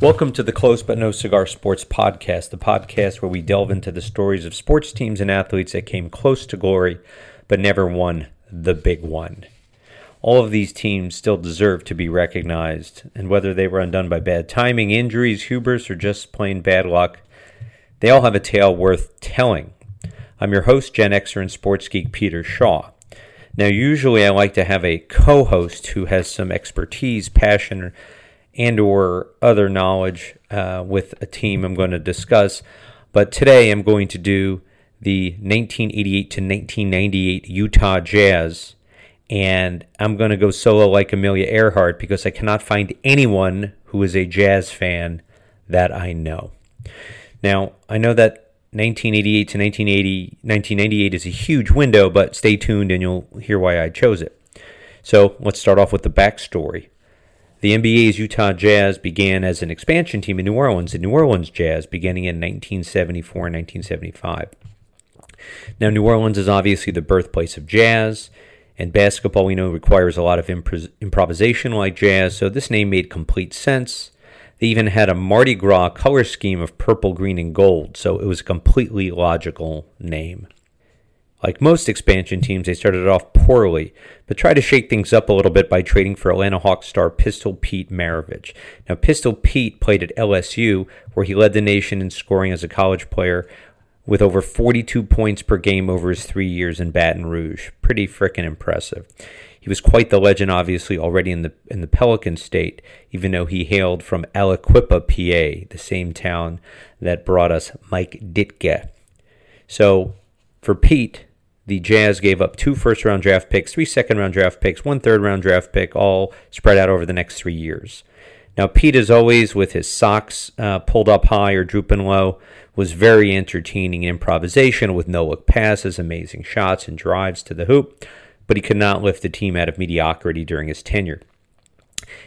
Welcome to the Close But No Cigar Sports Podcast, the podcast where we delve into the stories of sports teams and athletes that came close to glory but never won the big one. All of these teams still deserve to be recognized, and whether they were undone by bad timing, injuries, hubris, or just plain bad luck, they all have a tale worth telling. I'm your host, Gen Xer and sports geek Peter Shaw. Now, usually I like to have a co-host who has some expertise, passion, and or other knowledge uh, with a team I'm going to discuss. But today I'm going to do the 1988 to 1998 Utah Jazz, and I'm going to go solo like Amelia Earhart because I cannot find anyone who is a Jazz fan that I know. Now, I know that 1988 to 1980, 1998 is a huge window, but stay tuned and you'll hear why I chose it. So let's start off with the backstory. The NBA's Utah Jazz began as an expansion team in New Orleans, the New Orleans Jazz, beginning in 1974 and 1975. Now, New Orleans is obviously the birthplace of jazz, and basketball, we know, requires a lot of improvisation like jazz, so this name made complete sense. They even had a Mardi Gras color scheme of purple, green, and gold, so it was a completely logical name. Like most expansion teams, they started off poorly, but tried to shake things up a little bit by trading for Atlanta Hawks star Pistol Pete Maravich. Now, Pistol Pete played at LSU, where he led the nation in scoring as a college player with over 42 points per game over his three years in Baton Rouge. Pretty frickin' impressive. He was quite the legend, obviously, already in the in the Pelican State, even though he hailed from Aliquippa, PA, the same town that brought us Mike Ditka. So, for Pete, the Jazz gave up two first round draft picks, three second round draft picks, one third round draft pick, all spread out over the next three years. Now, Pete, as always, with his socks uh, pulled up high or drooping low, was very entertaining in improvisation with no look passes, amazing shots, and drives to the hoop, but he could not lift the team out of mediocrity during his tenure.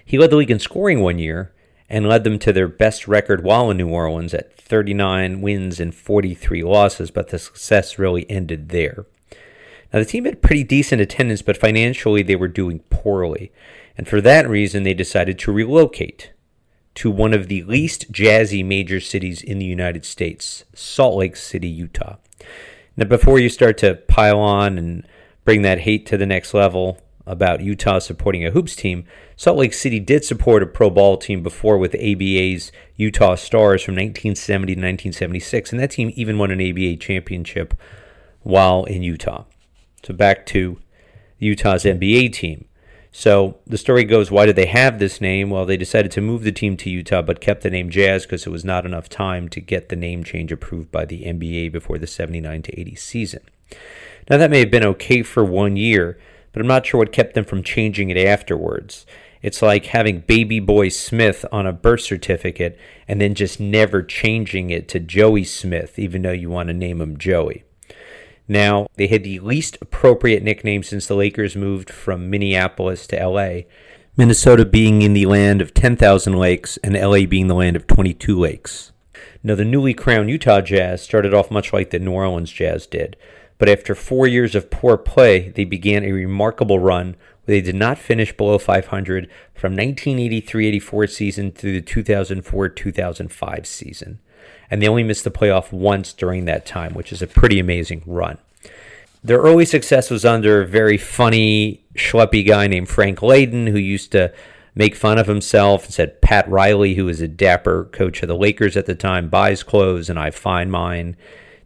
He led the league in scoring one year and led them to their best record while in New Orleans at 39 wins and 43 losses, but the success really ended there. Now, the team had pretty decent attendance, but financially they were doing poorly. And for that reason, they decided to relocate to one of the least jazzy major cities in the United States, Salt Lake City, Utah. Now, before you start to pile on and bring that hate to the next level about Utah supporting a hoops team, Salt Lake City did support a pro ball team before with ABA's Utah Stars from 1970 to 1976, and that team even won an ABA championship while in Utah. So back to Utah's NBA team. So the story goes, why did they have this name? Well, they decided to move the team to Utah, but kept the name Jazz because it was not enough time to get the name change approved by the NBA before the 79 to 80 season. Now, that may have been okay for one year, but I'm not sure what kept them from changing it afterwards. It's like having Baby Boy Smith on a birth certificate and then just never changing it to Joey Smith, even though you want to name him Joey. Now, they had the least appropriate nickname since the Lakers moved from Minneapolis to LA, Minnesota being in the land of 10,000 lakes and LA being the land of 22 lakes. Now, the newly crowned Utah Jazz started off much like the New Orleans Jazz did, but after four years of poor play, they began a remarkable run where they did not finish below 500 from 1983 84 season through the 2004 2005 season and they only missed the playoff once during that time, which is a pretty amazing run. Their early success was under a very funny, schleppy guy named Frank Layden, who used to make fun of himself and said Pat Riley, who was a dapper coach of the Lakers at the time, buys clothes and I find mine.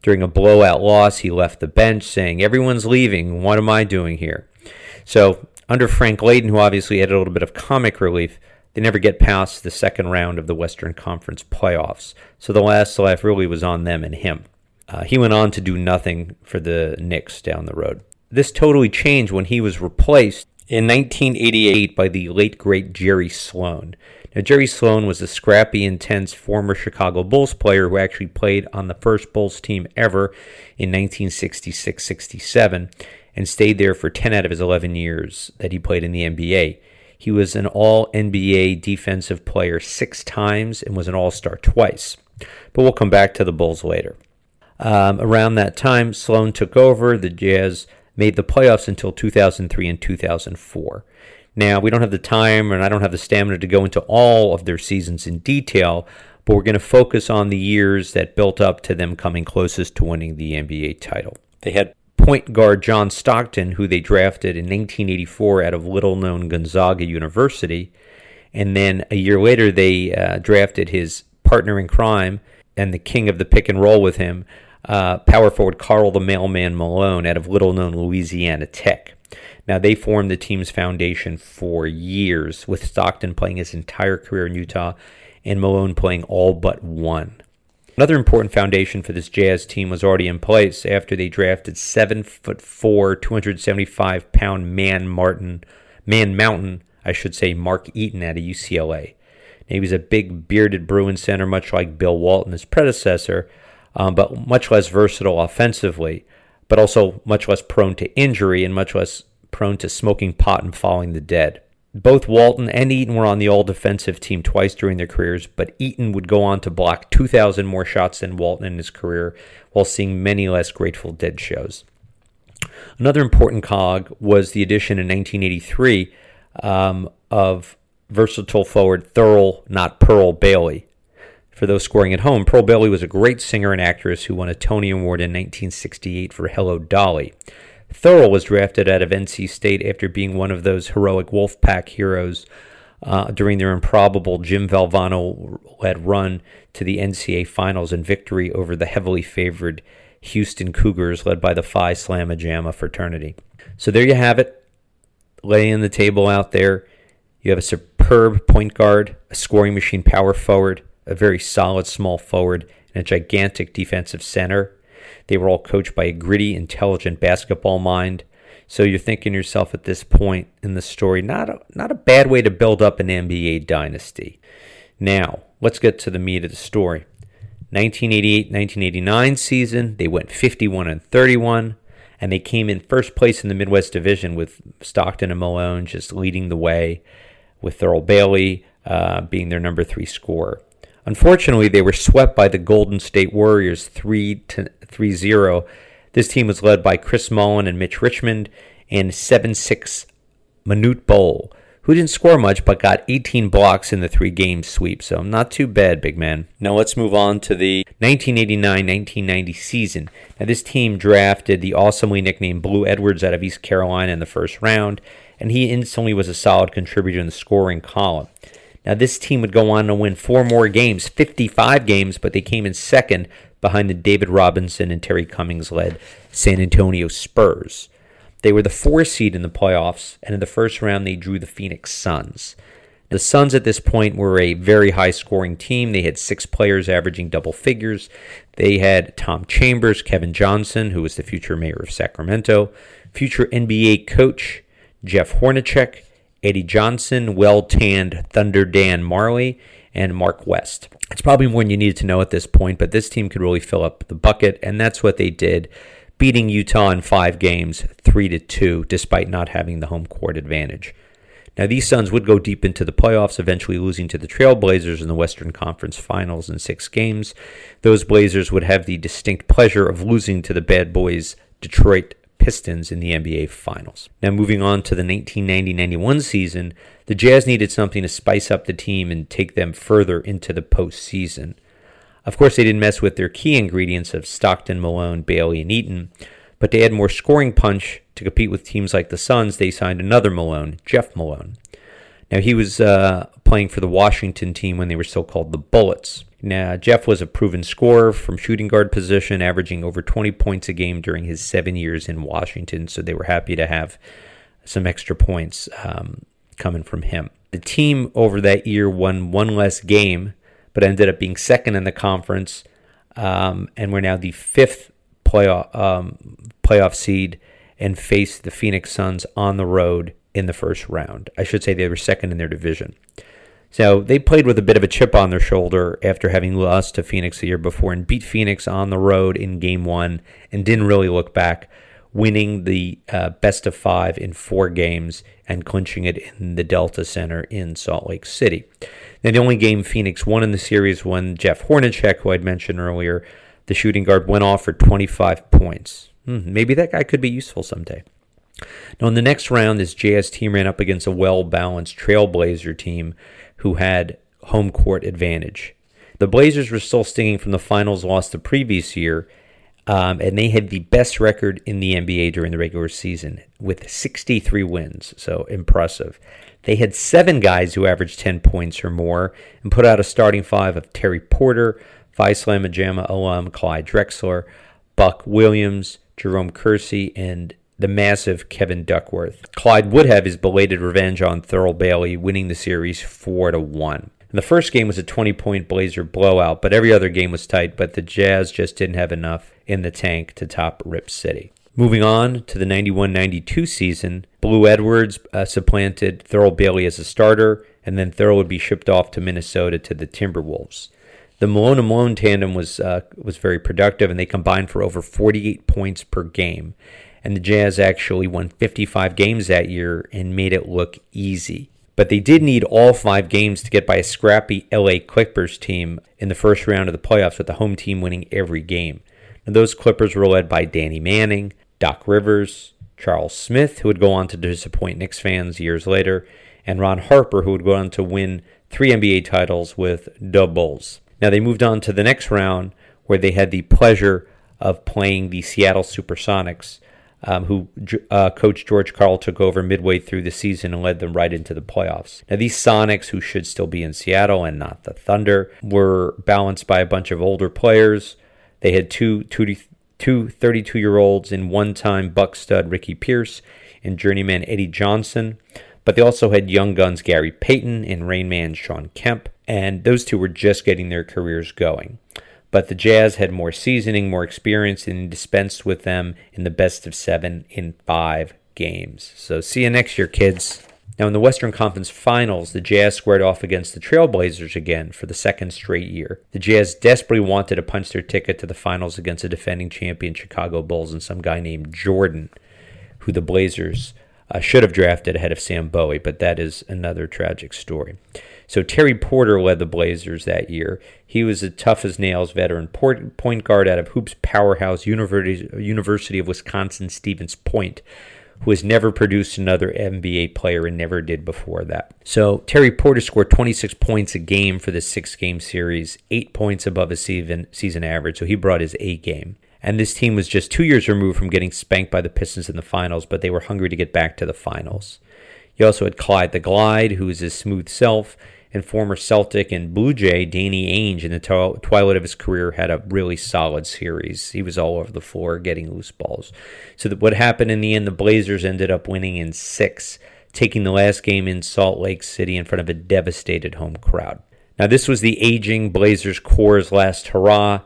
During a blowout loss, he left the bench saying, Everyone's leaving. What am I doing here? So, under Frank Layden, who obviously had a little bit of comic relief, they never get past the second round of the Western Conference playoffs. So the last laugh really was on them and him. Uh, he went on to do nothing for the Knicks down the road. This totally changed when he was replaced in 1988 by the late great Jerry Sloan. Now, Jerry Sloan was a scrappy, intense former Chicago Bulls player who actually played on the first Bulls team ever in 1966 67 and stayed there for 10 out of his 11 years that he played in the NBA. He was an all NBA defensive player six times and was an all star twice. But we'll come back to the Bulls later. Um, around that time, Sloan took over. The Jazz made the playoffs until 2003 and 2004. Now, we don't have the time and I don't have the stamina to go into all of their seasons in detail, but we're going to focus on the years that built up to them coming closest to winning the NBA title. They had point guard John Stockton, who they drafted in 1984 out of little known Gonzaga University. And then a year later, they uh, drafted his partner in crime and the king of the pick and roll with him, uh, power forward Karl the Mailman Malone out of little known Louisiana Tech. Now, they formed the team's foundation for years, with Stockton playing his entire career in Utah and Malone playing all but one. Another important foundation for this Jazz team was already in place after they drafted seven foot four, 275 pound man Martin, man Mountain, I should say, Mark Eaton out of UCLA. He was a big bearded Bruin center, much like Bill Walton, his predecessor, um, but much less versatile offensively, but also much less prone to injury and much less prone to smoking pot and falling the dead. Both Walton and Eaton were on the all defensive team twice during their careers, but Eaton would go on to block 2,000 more shots than Walton in his career while seeing many less Grateful Dead shows. Another important cog was the addition in 1983 um, of versatile forward Thurl, not Pearl Bailey. For those scoring at home, Pearl Bailey was a great singer and actress who won a Tony Award in 1968 for Hello Dolly. Thurl was drafted out of NC State after being one of those heroic Wolfpack heroes uh, during their improbable Jim Valvano led run to the NCAA finals and victory over the heavily favored Houston Cougars led by the Phi Slama Jama fraternity. So there you have it, laying the table out there. You have a superb point guard, a scoring machine power forward, a very solid small forward, and a gigantic defensive center. They were all coached by a gritty, intelligent basketball mind. So you're thinking yourself at this point in the story, not a, not a bad way to build up an NBA dynasty. Now, let's get to the meat of the story. 1988-1989 season, they went 51 and 31 and they came in first place in the Midwest Division with Stockton and Malone just leading the way with Thurl Bailey uh, being their number 3 scorer. Unfortunately, they were swept by the Golden State Warriors 3 to 3-0. This team was led by Chris Mullin and Mitch Richmond and 7-6 Manute Bol, who didn't score much but got 18 blocks in the three-game sweep. So not too bad, big man. Now let's move on to the 1989-1990 season. Now this team drafted the awesomely nicknamed Blue Edwards out of East Carolina in the first round, and he instantly was a solid contributor in the scoring column. Now, this team would go on to win four more games, 55 games, but they came in second behind the David Robinson and Terry Cummings led San Antonio Spurs. They were the four seed in the playoffs, and in the first round, they drew the Phoenix Suns. The Suns at this point were a very high scoring team. They had six players averaging double figures. They had Tom Chambers, Kevin Johnson, who was the future mayor of Sacramento, future NBA coach Jeff Hornacek, Eddie Johnson, well tanned Thunder Dan Majerle, and Mark West. It's probably more than you needed to know at this point, but this team could really fill up the bucket, and that's what they did, beating Utah in five games, three to two, despite not having the home court advantage. Now, these Suns would go deep into the playoffs, eventually losing to the Trailblazers in the Western Conference Finals in six games. Those Blazers would have the distinct pleasure of losing to the bad boys Detroit Pistons in the NBA Finals. Now, moving on to the 1990 91 season, the Jazz needed something to spice up the team and take them further into the postseason. Of course, they didn't mess with their key ingredients of Stockton, Malone, Bailey, and Eaton, but to add more scoring punch to compete with teams like the Suns, they signed another Malone, Jeff Malone. Now, he was uh, playing for the Washington team when they were still called the Bullets. Now, Jeff was a proven scorer from shooting guard position, averaging over 20 points a game during his seven years in Washington, so they were happy to have some extra points um, coming from him. The team over that year won one less game, but ended up being second in the conference, um, and we're now the fifth playoff um, playoff seed and faced the Phoenix Suns on the road in the first round. I should say they were second in their division. So they played with a bit of a chip on their shoulder after having lost to Phoenix the year before and beat Phoenix on the road in game one and didn't really look back, winning the uh, best of five in four games and clinching it in the Delta Center in Salt Lake City. Now, the only game Phoenix won in the series when Jeff Hornacek, who I'd mentioned earlier, the shooting guard, went off for 25 points. Hmm, maybe that guy could be useful someday. Now, in the next round, this Jazz team ran up against a well balanced Trailblazer team who had home court advantage. The Blazers were still stinging from the finals loss the previous year, um, and they had the best record in the NBA during the regular season with 63 wins, so impressive. They had seven guys who averaged 10 points or more and put out a starting five of Terry Porter, Phi Slama Jama alum Clyde Drexler, Buck Williams, Jerome Kersey, and the massive Kevin Duckworth. Clyde would have his belated revenge on Thurl Bailey, winning the series 4 to 1. And the first game was a 20 point Blazer blowout, but every other game was tight, but the Jazz just didn't have enough in the tank to top Rip City. Moving on to the 91 92 season, Blue Edwards uh, supplanted Thurl Bailey as a starter, and then Thurl would be shipped off to Minnesota to the Timberwolves. The Malone and Malone tandem was uh, was very productive, and they combined for over 48 points per game. And the Jazz actually won 55 games that year and made it look easy. But they did need all five games to get by a scrappy LA Clippers team in the first round of the playoffs, with the home team winning every game. Now, those Clippers were led by Danny Manning, Doc Rivers, Charles Smith, who would go on to disappoint Knicks fans years later, and Ron Harper, who would go on to win three NBA titles with the Bulls. Now they moved on to the next round where they had the pleasure of playing the Seattle Supersonics, um, who uh, coach George Karl took over midway through the season and led them right into the playoffs. Now these Sonics, who should still be in Seattle and not the Thunder, were balanced by a bunch of older players. They had two, two, two 32 year olds and one time Buck stud Ricky Pierce and journeyman Eddie Johnson. But they also had young guns Gary Payton and Rainman Shawn Kemp, and those two were just getting their careers going. But the Jazz had more seasoning, more experience, and dispensed with them in the best of seven in five games. So see you next year, kids. Now, in the Western Conference Finals, the Jazz squared off against the Trailblazers again for the second straight year. The Jazz desperately wanted to punch their ticket to the finals against the defending champion Chicago Bulls and some guy named Jordan, who the Blazers uh, should have drafted ahead of Sam Bowie, but that is another tragic story. So Terry Porter led the Blazers that year. He was a tough as nails veteran point guard out of Hoops powerhouse University, of Wisconsin Stevens Point who has never produced another NBA player and never did before that. So Terry Porter scored 26 points a game for the six game series, eight points above his season, season average. So he brought his A game. And this team was just two years removed from getting spanked by the Pistons in the finals, but they were hungry to get back to the finals. You also had Clyde the Glide, who is his smooth self, and former Celtic and Blue Jay Danny Ainge in the twilight of his career had a really solid series. He was all over the floor getting loose balls. So that what happened in the end, the Blazers ended up winning in six, taking the last game in Salt Lake City in front of a devastated home crowd. Now this was the aging Blazers core's last hurrah.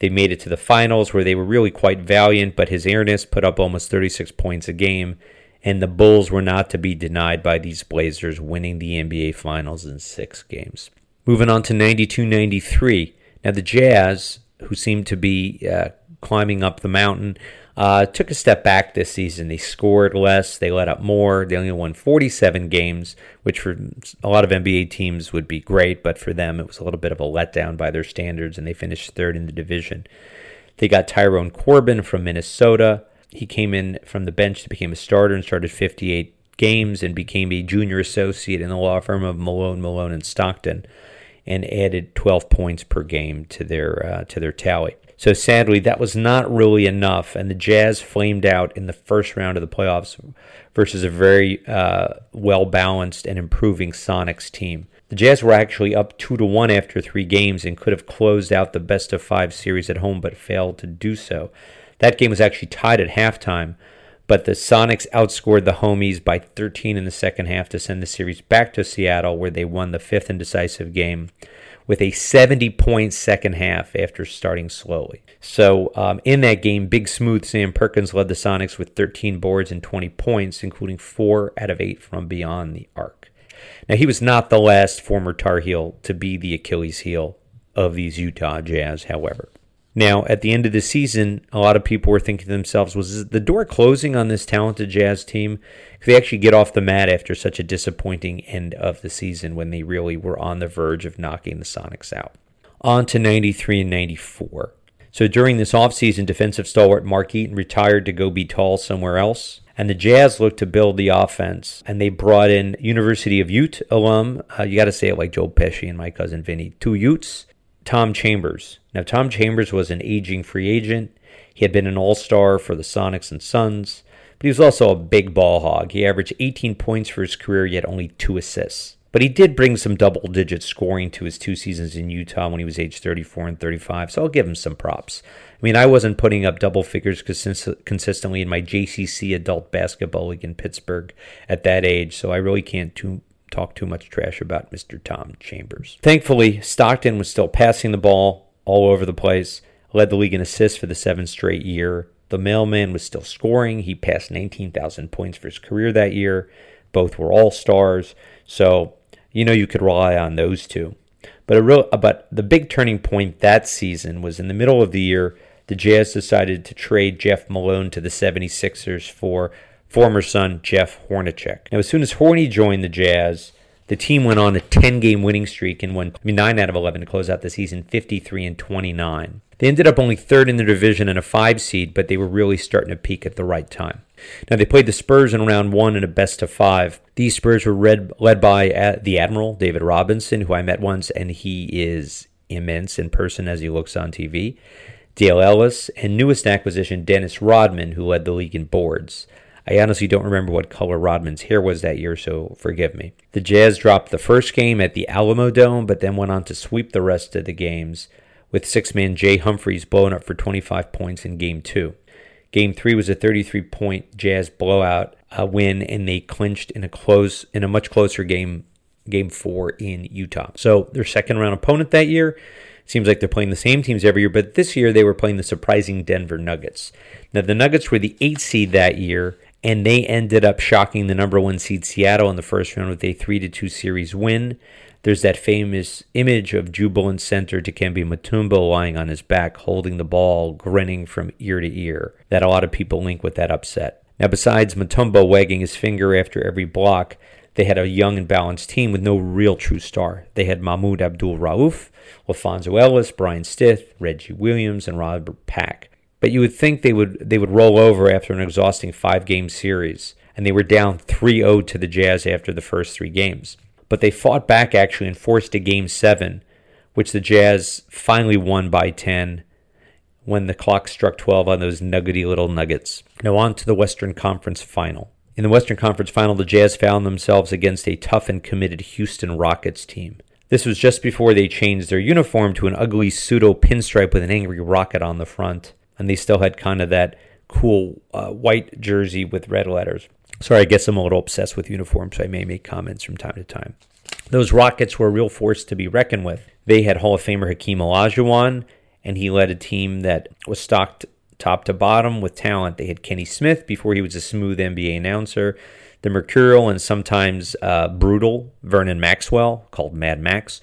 They made it to the finals where they were really quite valiant, but his airness put up almost 36 points a game and the Bulls were not to be denied by these Blazers, winning the NBA Finals in six games. Moving on to 92 93. Now, the Jazz, who seemed to be uh, climbing up the mountain, uh, took a step back this season. They scored less, they let up more. They only won 47 games, which for a lot of NBA teams would be great, but for them it was a little bit of a letdown by their standards, and they finished third in the division. They got Tyrone Corbin from Minnesota he came in from the bench, to became a starter, and started 58 games and became a junior associate in the law firm of Malone, Malone, and Stockton, and added 12 points per game to their uh, to their tally. So sadly, that was not really enough, and the Jazz flamed out in the first round of the playoffs versus a very uh, well balanced and improving Sonics team. The Jazz were actually up two to one after three games and could have closed out the best of five series at home, but failed to do so. That game was actually tied at halftime, but the Sonics outscored the Homies by 13 in the second half to send the series back to Seattle, where they won the fifth and decisive game with a 70 point second half after starting slowly. So, um, in that game, Big Smooth Sam Perkins led the Sonics with 13 boards and 20 points, including four out of eight from beyond the arc. Now, he was not the last former Tar Heel to be the Achilles heel of these Utah Jazz, however. Now, at the end of the season, a lot of people were thinking to themselves, was the door closing on this talented Jazz team? Could they actually get off the mat after such a disappointing end of the season when they really were on the verge of knocking the Sonics out? On to 93 and 94. So during this offseason, defensive stalwart Mark Eaton retired to go be tall somewhere else. And the Jazz looked to build the offense, and they brought in University of Ute alum. Uh, you got to say it like Joe Pesci and my cousin Vinny. Two Utes, Tom Chambers. Now, Tom Chambers was an aging free agent. He had been an all star for the Sonics and Suns, but he was also a big ball hog. He averaged 18 points for his career, yet only two assists. But he did bring some double digit scoring to his two seasons in Utah when he was age 34 and 35, so I'll give him some props. I mean, I wasn't putting up double figures consistently in my JCC adult basketball league in Pittsburgh at that age, so I really can't too, talk too much trash about Mr. Tom Chambers. Thankfully, Stockton was still passing the ball all over the place, led the league in assists for the seventh straight year. The mailman was still scoring. He passed 19,000 points for his career that year. Both were all stars. So you know you could rely on those two. But a real, but the big turning point that season was in the middle of the year. The Jazz decided to trade Jeff Malone to the 76ers for former Sun Jeff Hornacek. Now, as soon as Horny joined the Jazz, the team went on a 10-game winning streak and won I mean, nine out of 11 to close out the season, 53 and 29. They ended up only third in the division and a five seed, but they were really starting to peak at the right time. Now, they played the Spurs in round one in a best of five. These Spurs were read, led by uh, the Admiral, David Robinson, who I met once, and he is immense in person as he looks on TV. Dale Ellis, and newest acquisition, Dennis Rodman, who led the league in boards. I honestly don't remember what color Rodman's hair was that year, so forgive me. The Jazz dropped the first game at the Alamo Dome, but then went on to sweep the rest of the games, with six man Jay Humphries blowing up for 25 points in game two. Game three was a 33 point Jazz blowout uh, win, and they clinched in a close in a much closer game, game four in Utah. So their second round opponent that year. Seems like they're playing the same teams every year, but this year they were playing the surprising Denver Nuggets. Now the Nuggets were the eight seed that year, and they ended up shocking the number one seed Seattle in the first round with a three to two series win. There's that famous image of jubilant center Dikembe Mutombo lying on his back, holding the ball, grinning from ear to ear, that a lot of people link with that upset. Now, besides Mutombo wagging his finger after every block, they had a young and balanced team with no real true star. They had Mahmoud Abdul Rauf, LaPhonso Ellis, Bryant Stith, Reggie Williams, and Robert Pack. But you would think they would they would roll over after an exhausting five game series, and they were down 3-0 to the Jazz after the first three games but they fought back actually and forced a game seven, which the Jazz finally won by 10 when the clock struck 12 on those nuggety little nuggets. Now on to the Western Conference final. In the Western Conference final, the Jazz found themselves against a tough and committed Houston Rockets team. This was just before they changed their uniform to an ugly pseudo pinstripe with an angry rocket on the front, and they still had kind of that cool uh, white jersey with red letters. Sorry, I guess I'm a little obsessed with uniforms, so I may make comments from time to time. Those Rockets were a real force to be reckoned with. They had Hall of Famer Hakeem Olajuwon, and he led a team that was stocked top to bottom with talent. They had Kenny Smith before he was a smooth NBA announcer, the mercurial and sometimes uh, brutal Vernon Maxwell, called Mad Max,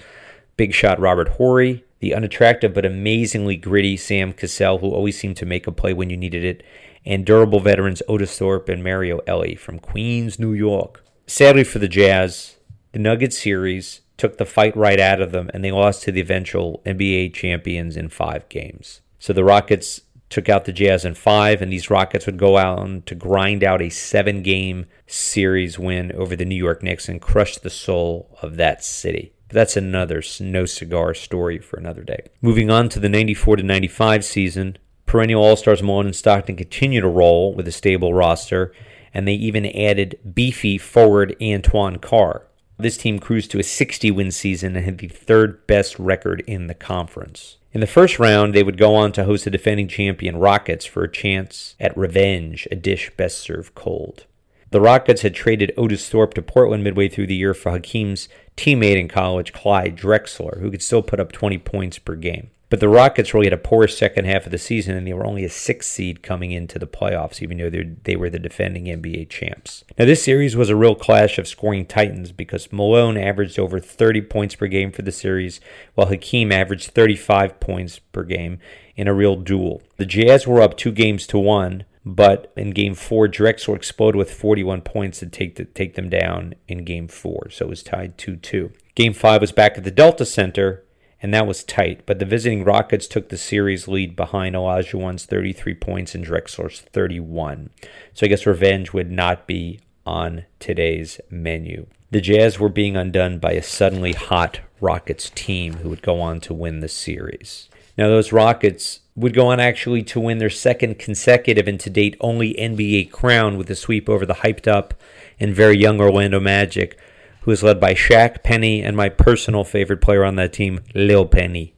big shot Robert Horry, the unattractive but amazingly gritty Sam Cassell, who always seemed to make a play when you needed it, and durable veterans Otis Thorpe and Mario Elie from Queens, New York. Sadly for the Jazz, the Nuggets series took the fight right out of them and they lost to the eventual NBA champions in five games. So the Rockets took out the Jazz in five, and these Rockets would go out to grind out a seven game series win over the New York Knicks and crush the soul of that city. But that's another no cigar story for another day. Moving on to the 94 to 95 season, Perennial All Stars Malone and Stockton continue to roll with a stable roster, and they even added beefy forward Antoine Carr. This team cruised to a 60 win season and had the third best record in the conference. In the first round, they would go on to host the defending champion Rockets for a chance at revenge, a dish best served cold. The Rockets had traded Otis Thorpe to Portland midway through the year for Hakeem's teammate in college, Clyde Drexler, who could still put up 20 points per game. But the Rockets really had a poor second half of the season, and they were only a six seed coming into the playoffs, even though they were the defending NBA champs. Now, this series was a real clash of scoring titans because Malone averaged over 30 points per game for the series, while Hakeem averaged 35 points per game in a real duel. The Jazz were up two games to one, but in game four, Drexler exploded with 41 points to take, to take them down in game four, so it was tied 2 2. Game five was back at the Delta Center and that was tight. But the visiting Rockets took the series lead behind Olajuwon's 33 points and Drexler's 31. So I guess revenge would not be on today's menu. The Jazz were being undone by a suddenly hot Rockets team who would go on to win the series. Now, those Rockets would go on actually to win their second consecutive and to date only NBA crown with a sweep over the hyped up and very young Orlando Magic, who is led by Shaq Penny and my personal favorite player on that team, Lil Penny.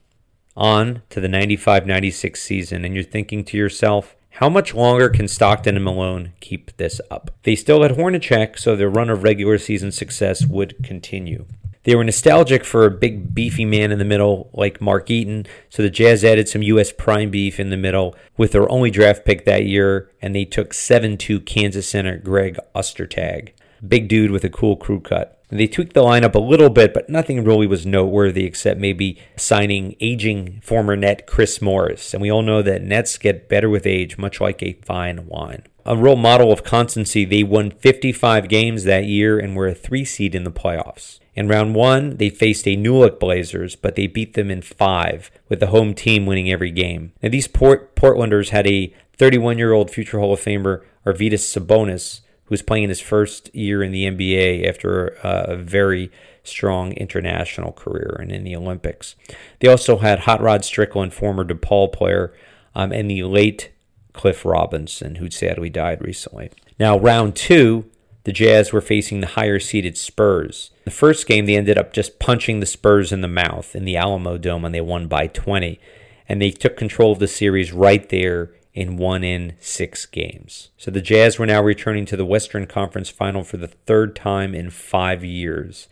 On to the 95 96 season, and you're thinking to yourself, how much longer can Stockton and Malone keep this up? They still had Hornacek, so their run of regular season success would continue. They were nostalgic for a big beefy man in the middle like Mark Eaton, so the Jazz added some U.S. prime beef in the middle with their only draft pick that year, and they took 7 2 Kansas center Greg Ostertag. Big dude with a cool crew cut. They tweaked the lineup a little bit, but nothing really was noteworthy except maybe signing aging former net Chris Morris. And we all know that nets get better with age, much like a fine wine. A real model of constancy, they won 55 games that year and were a three seed in the playoffs. In round one, they faced a New Look Blazers, but they beat them in five, with the home team winning every game. Now, these Port- Portlanders had a 31 year old future Hall of Famer, Arvydas Sabonis, who's playing his first year in the NBA after a very strong international career and in the Olympics. They also had Hot Rod Strickland, former DePaul player, um, and the late Cliff Robinson, who sadly died recently. Now, round two, the Jazz were facing the higher seeded Spurs. The first game, they ended up just punching the Spurs in the mouth in the Alamo Dome, and they won by 20. And they took control of the series right there in one in six games. So the Jazz were now returning to the Western Conference final for the third time in five years.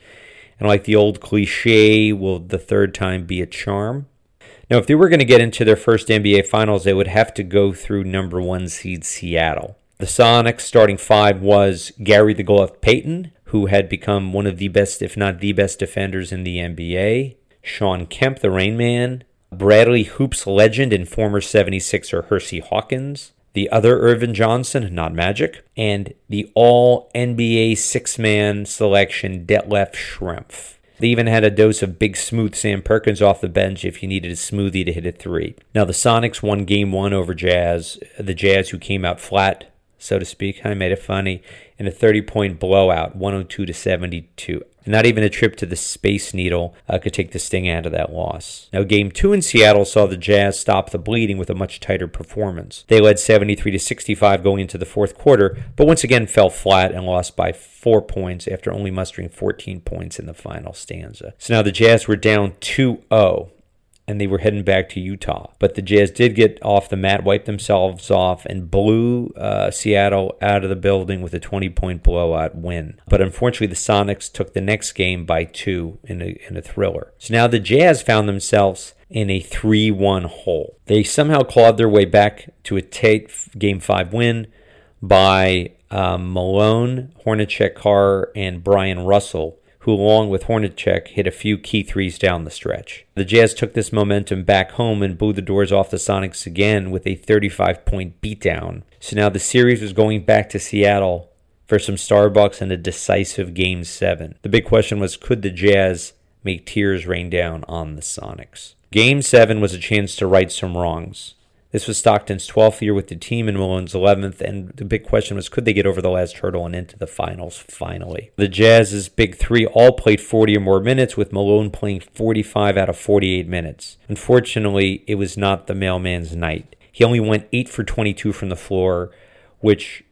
And like the old cliche, will the third time be a charm? Now, if they were going to get into their first NBA finals, they would have to go through number one seed Seattle. The Sonics starting five was Gary the Glove Payton, who had become one of the best, if not the best, defenders in the NBA. Shawn Kemp, the Rain Man, Bradley Hoops legend and former 76er Hersey Hawkins, the other Ervin Johnson, not Magic, and the all NBA six man selection Detlef Schrempf. They even had a dose of big smooth Sam Perkins off the bench if you needed a smoothie to hit a three. Now the Sonics won game one over Jazz, the Jazz who came out flat, so to speak. I made it funny in a 30 point blowout, 102 to 72. Not even a trip to the Space Needle uh, could take the sting out of that loss. Now, game two in Seattle saw the Jazz stop the bleeding with a much tighter performance. They led 73 to 65 going into the fourth quarter, but once again fell flat and lost by four points after only mustering 14 points in the final stanza. So now the Jazz were down 2 0 and they were heading back to Utah. But the Jazz did get off the mat, wiped themselves off, and blew uh, Seattle out of the building with a 20 point blowout win. But unfortunately, the Sonics took the next game by two in a, in a thriller. So now the Jazz found themselves in a 3 1 hole. They somehow clawed their way back to a tight Game 5 win by um, Malone, Hornacek Carr, and Bryon Russell who, along with Hornacek, hit a few key threes down the stretch. The Jazz took this momentum back home and blew the doors off the Sonics again with a 35 point beatdown. So now the series was going back to Seattle for some Starbucks and a decisive Game 7. The big question was could the Jazz make tears rain down on the Sonics? Game 7 was a chance to right some wrongs. This was Stockton's 12th year with the team and Malone's 11th, and the big question was could they get over the last hurdle and into the finals finally? The Jazz's big three all played 40 or more minutes, with Malone playing 45 out of 48 minutes. Unfortunately, it was not the mailman's night. He only went 8 for 22 from the floor, which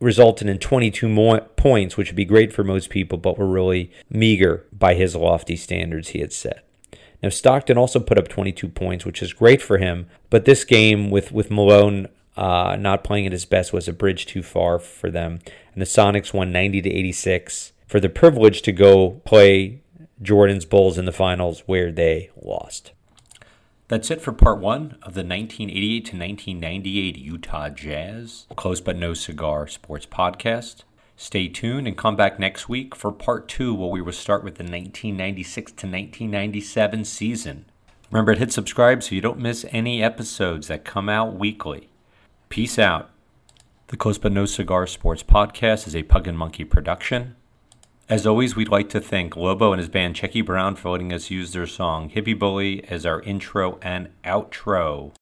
resulted in 22 more points, which would be great for most people, but were really meager by his lofty standards he had set. Now Stockton also put up 22 points, which is great for him, but this game with with Malone uh, not playing at his best was a bridge too far for them, and the Sonics won 90 to 86 for the privilege to go play Jordan's Bulls in the finals, where they lost. That's it for part one of the 1988 to 1998 Utah Jazz, close but no cigar sports podcast. Stay tuned and come back next week for part two, where we will start with the 1996 to 1997 season. Remember to hit subscribe so you don't miss any episodes that come out weekly. Peace out. The Close But No Cigar Sports Podcast is a Pug and Monkey production. As always, we'd like to thank Lobo and his band Checky Brown for letting us use their song Hippie Bully as our intro and outro.